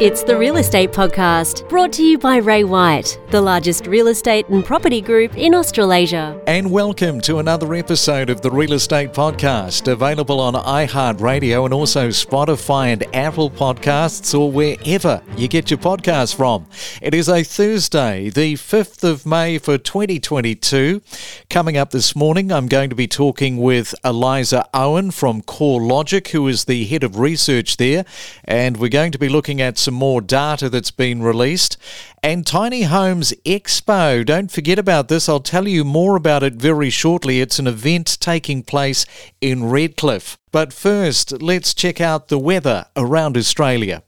It's the Real Estate Podcast, brought to you by Ray White, the largest real estate and property group in Australasia. And welcome to another episode of the Real Estate Podcast, available on iHeartRadio and also Spotify and Apple Podcasts or wherever you get your podcasts from. It is a Thursday, the 5th of May for 2022. Coming up this morning, I'm going to be talking with Eliza Owen from CoreLogic, who is the head of research there, and we're going to be looking at some more data that's been released. And Tiny Homes Expo, don't forget about this. I'll tell you more about it very shortly. It's an event taking place in Redcliffe. But first, let's check out the weather around Australia.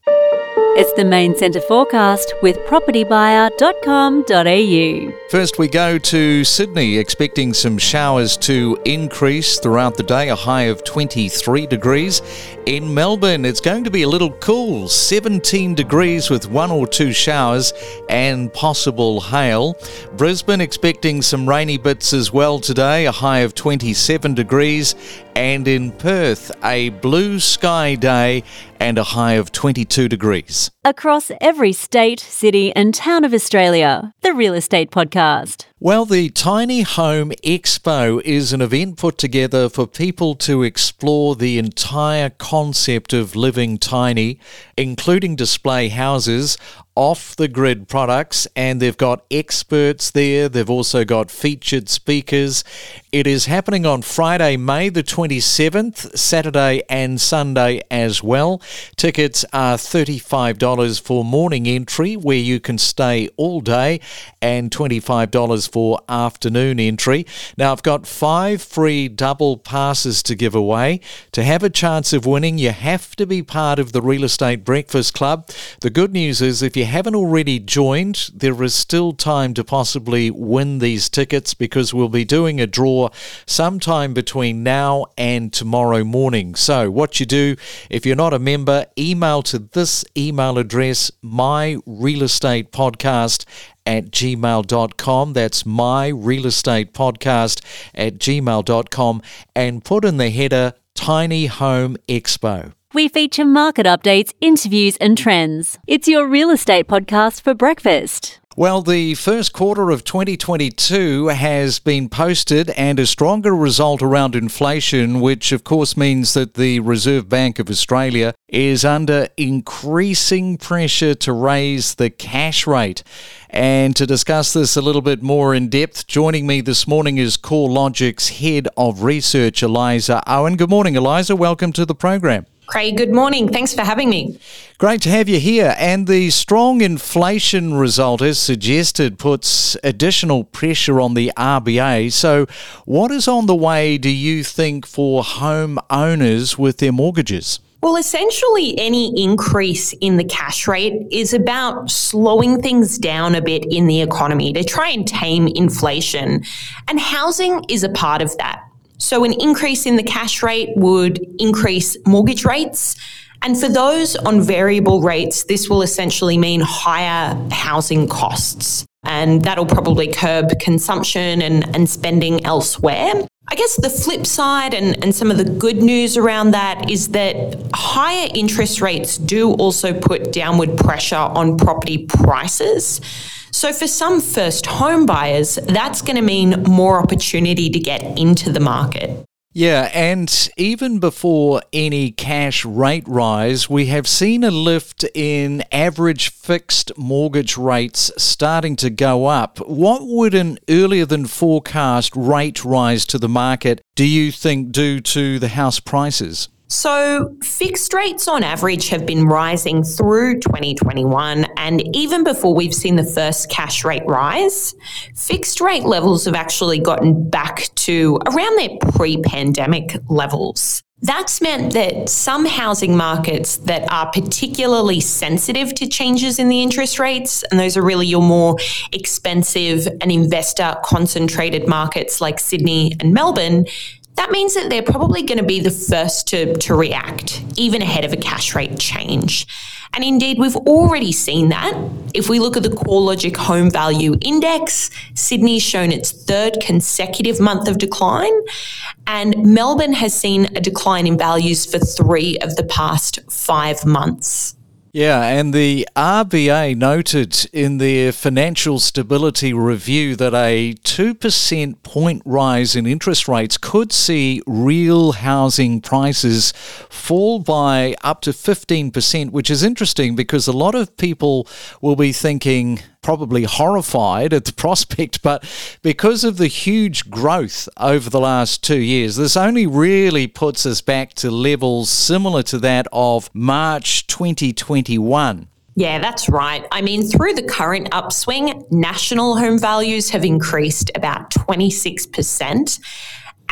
It's the main centre forecast with propertybuyer.com.au. First, we go to Sydney, expecting some showers to increase throughout the day, a high of 23 degrees. In Melbourne, it's going to be a little cool, 17 degrees with one or two showers and possible hail. Brisbane, expecting some rainy bits as well today, a high of 27 degrees. And in Perth, a blue sky day and a high of 22 degrees. Across every state, city, and town of Australia, the Real Estate Podcast. Well, the Tiny Home Expo is an event put together for people to explore the entire concept of living tiny, including display houses, off the grid products, and they've got experts there. They've also got featured speakers. It is happening on Friday, May the 27th, Saturday and Sunday as well. Tickets are $35 for morning entry, where you can stay all day, and $25 for afternoon entry. Now, I've got five free double passes to give away. To have a chance of winning, you have to be part of the Real Estate Breakfast Club. The good news is, if you haven't already joined, there is still time to possibly win these tickets because we'll be doing a draw sometime between now and tomorrow morning. So, what you do, if you're not a member, email to this email address, my real estate podcast at gmail.com. That's my real estate podcast at gmail.com and put in the header Tiny Home Expo. We feature market updates, interviews, and trends. It's your real estate podcast for breakfast. Well, the first quarter of 2022 has been posted and a stronger result around inflation, which of course means that the Reserve Bank of Australia is under increasing pressure to raise the cash rate. And to discuss this a little bit more in depth, joining me this morning is CoreLogic's Head of Research, Eliza Owen. Good morning, Eliza. Welcome to the program. Craig, good morning. Thanks for having me. Great to have you here. And the strong inflation result, as suggested, puts additional pressure on the RBA. So, what is on the way, do you think, for home owners with their mortgages? Well, essentially, any increase in the cash rate is about slowing things down a bit in the economy to try and tame inflation. And housing is a part of that. So, an increase in the cash rate would increase mortgage rates. And for those on variable rates, this will essentially mean higher housing costs. And that'll probably curb consumption and, and spending elsewhere. I guess the flip side and, and some of the good news around that is that higher interest rates do also put downward pressure on property prices. So, for some first home buyers, that's going to mean more opportunity to get into the market. Yeah, and even before any cash rate rise, we have seen a lift in average fixed mortgage rates starting to go up. What would an earlier than forecast rate rise to the market do you think due to the house prices? So, fixed rates on average have been rising through 2021, and even before we've seen the first cash rate rise, fixed rate levels have actually gotten back to around their pre pandemic levels. That's meant that some housing markets that are particularly sensitive to changes in the interest rates, and those are really your more expensive and investor concentrated markets like Sydney and Melbourne, that means that they're probably going to be the first to, to react, even ahead of a cash rate change. And indeed, we've already seen that. If we look at the CoreLogic Home Value Index, Sydney's shown its third consecutive month of decline, and Melbourne has seen a decline in values for three of the past five months. Yeah, and the RBA noted in their financial stability review that a 2% point rise in interest rates could see real housing prices fall by up to 15%, which is interesting because a lot of people will be thinking, probably horrified at the prospect, but because of the huge growth over the last two years, this only really puts us back to levels similar to that of March 2021. Yeah, that's right. I mean, through the current upswing, national home values have increased about 26%.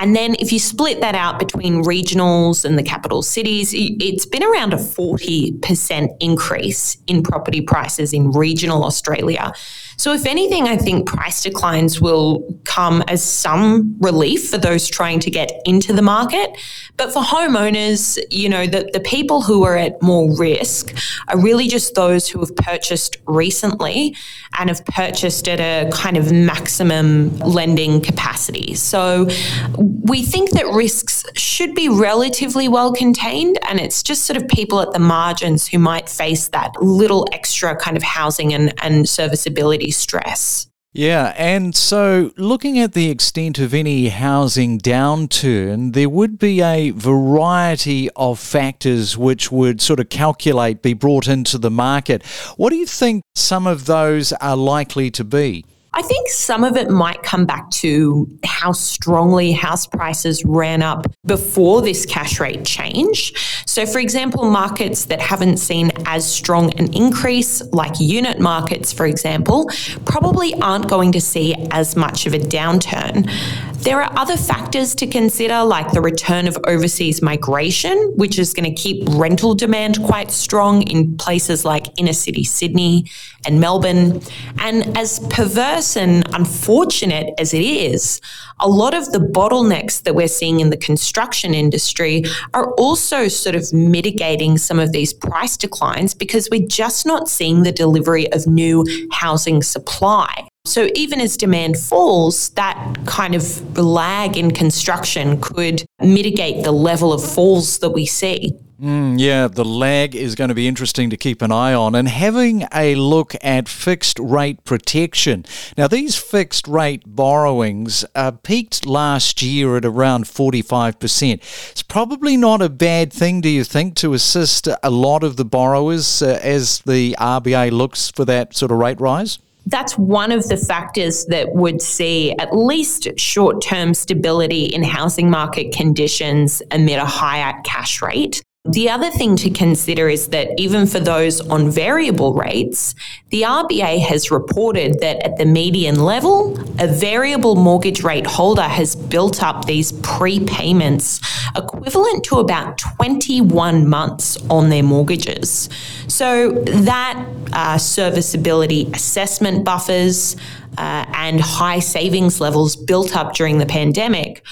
And then if you split that out between regionals and the capital cities, it's been around a 40% increase in property prices in regional Australia. So, if anything, I think price declines will come as some relief for those trying to get into the market. But for homeowners, you know, the, the people who are at more risk are really just those who have purchased recently and have purchased at a kind of maximum lending capacity. So, we think that risks should be relatively well contained, and it's just sort of people at the margins who might face that little extra kind of housing and, and serviceability stress. Yeah, and so looking at the extent of any housing downturn, there would be a variety of factors which would sort of calculate, be brought into the market. What do you think some of those are likely to be? I think some of it might come back to how strongly house prices ran up before this cash rate change. So, for example, markets that haven't seen as strong an increase, like unit markets, for example, probably aren't going to see as much of a downturn. There are other factors to consider, like the return of overseas migration, which is going to keep rental demand quite strong in places like inner city Sydney and Melbourne. And as perverse and unfortunate as it is, a lot of the bottlenecks that we're seeing in the construction industry are also sort of mitigating some of these price declines because we're just not seeing the delivery of new housing supply. So even as demand falls, that kind of lag in construction could mitigate the level of falls that we see. Mm, yeah, the lag is going to be interesting to keep an eye on. And having a look at fixed rate protection. Now, these fixed rate borrowings uh, peaked last year at around 45%. It's probably not a bad thing, do you think, to assist a lot of the borrowers uh, as the RBA looks for that sort of rate rise? that's one of the factors that would see at least short term stability in housing market conditions amid a higher cash rate. The other thing to consider is that even for those on variable rates, the RBA has reported that at the median level, a variable mortgage rate holder has built up these prepayments equivalent to about 21 months on their mortgages. So that uh, serviceability assessment buffers uh, and high savings levels built up during the pandemic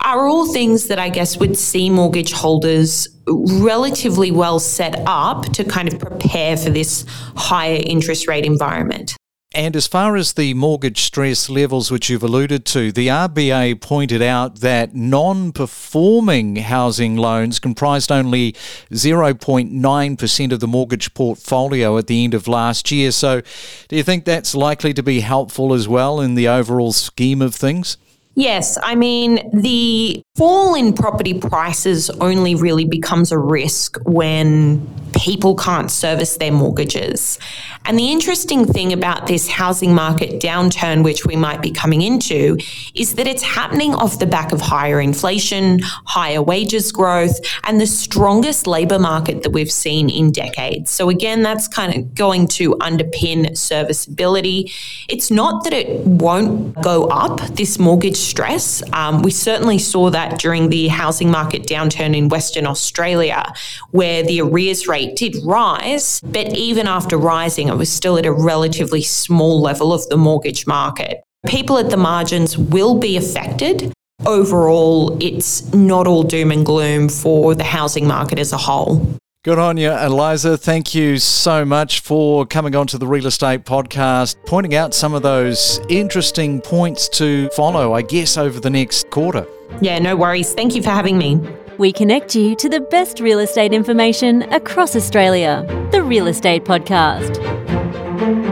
are all things that I guess would see mortgage holders relatively well set up to kind of prepare for this higher interest rate environment. And as far as the mortgage stress levels, which you've alluded to, the RBA pointed out that non performing housing loans comprised only 0.9% of the mortgage portfolio at the end of last year. So, do you think that's likely to be helpful as well in the overall scheme of things? Yes, I mean, the fall in property prices only really becomes a risk when people can't service their mortgages. And the interesting thing about this housing market downturn, which we might be coming into, is that it's happening off the back of higher inflation, higher wages growth, and the strongest labour market that we've seen in decades. So, again, that's kind of going to underpin serviceability. It's not that it won't go up, this mortgage stress. Um, we certainly saw that that during the housing market downturn in Western Australia, where the arrears rate did rise, but even after rising, it was still at a relatively small level of the mortgage market. People at the margins will be affected. Overall, it's not all doom and gloom for the housing market as a whole. Good on you, Eliza. Thank you so much for coming on to the Real Estate Podcast, pointing out some of those interesting points to follow, I guess, over the next quarter. Yeah, no worries. Thank you for having me. We connect you to the best real estate information across Australia. The the Real Estate Podcast.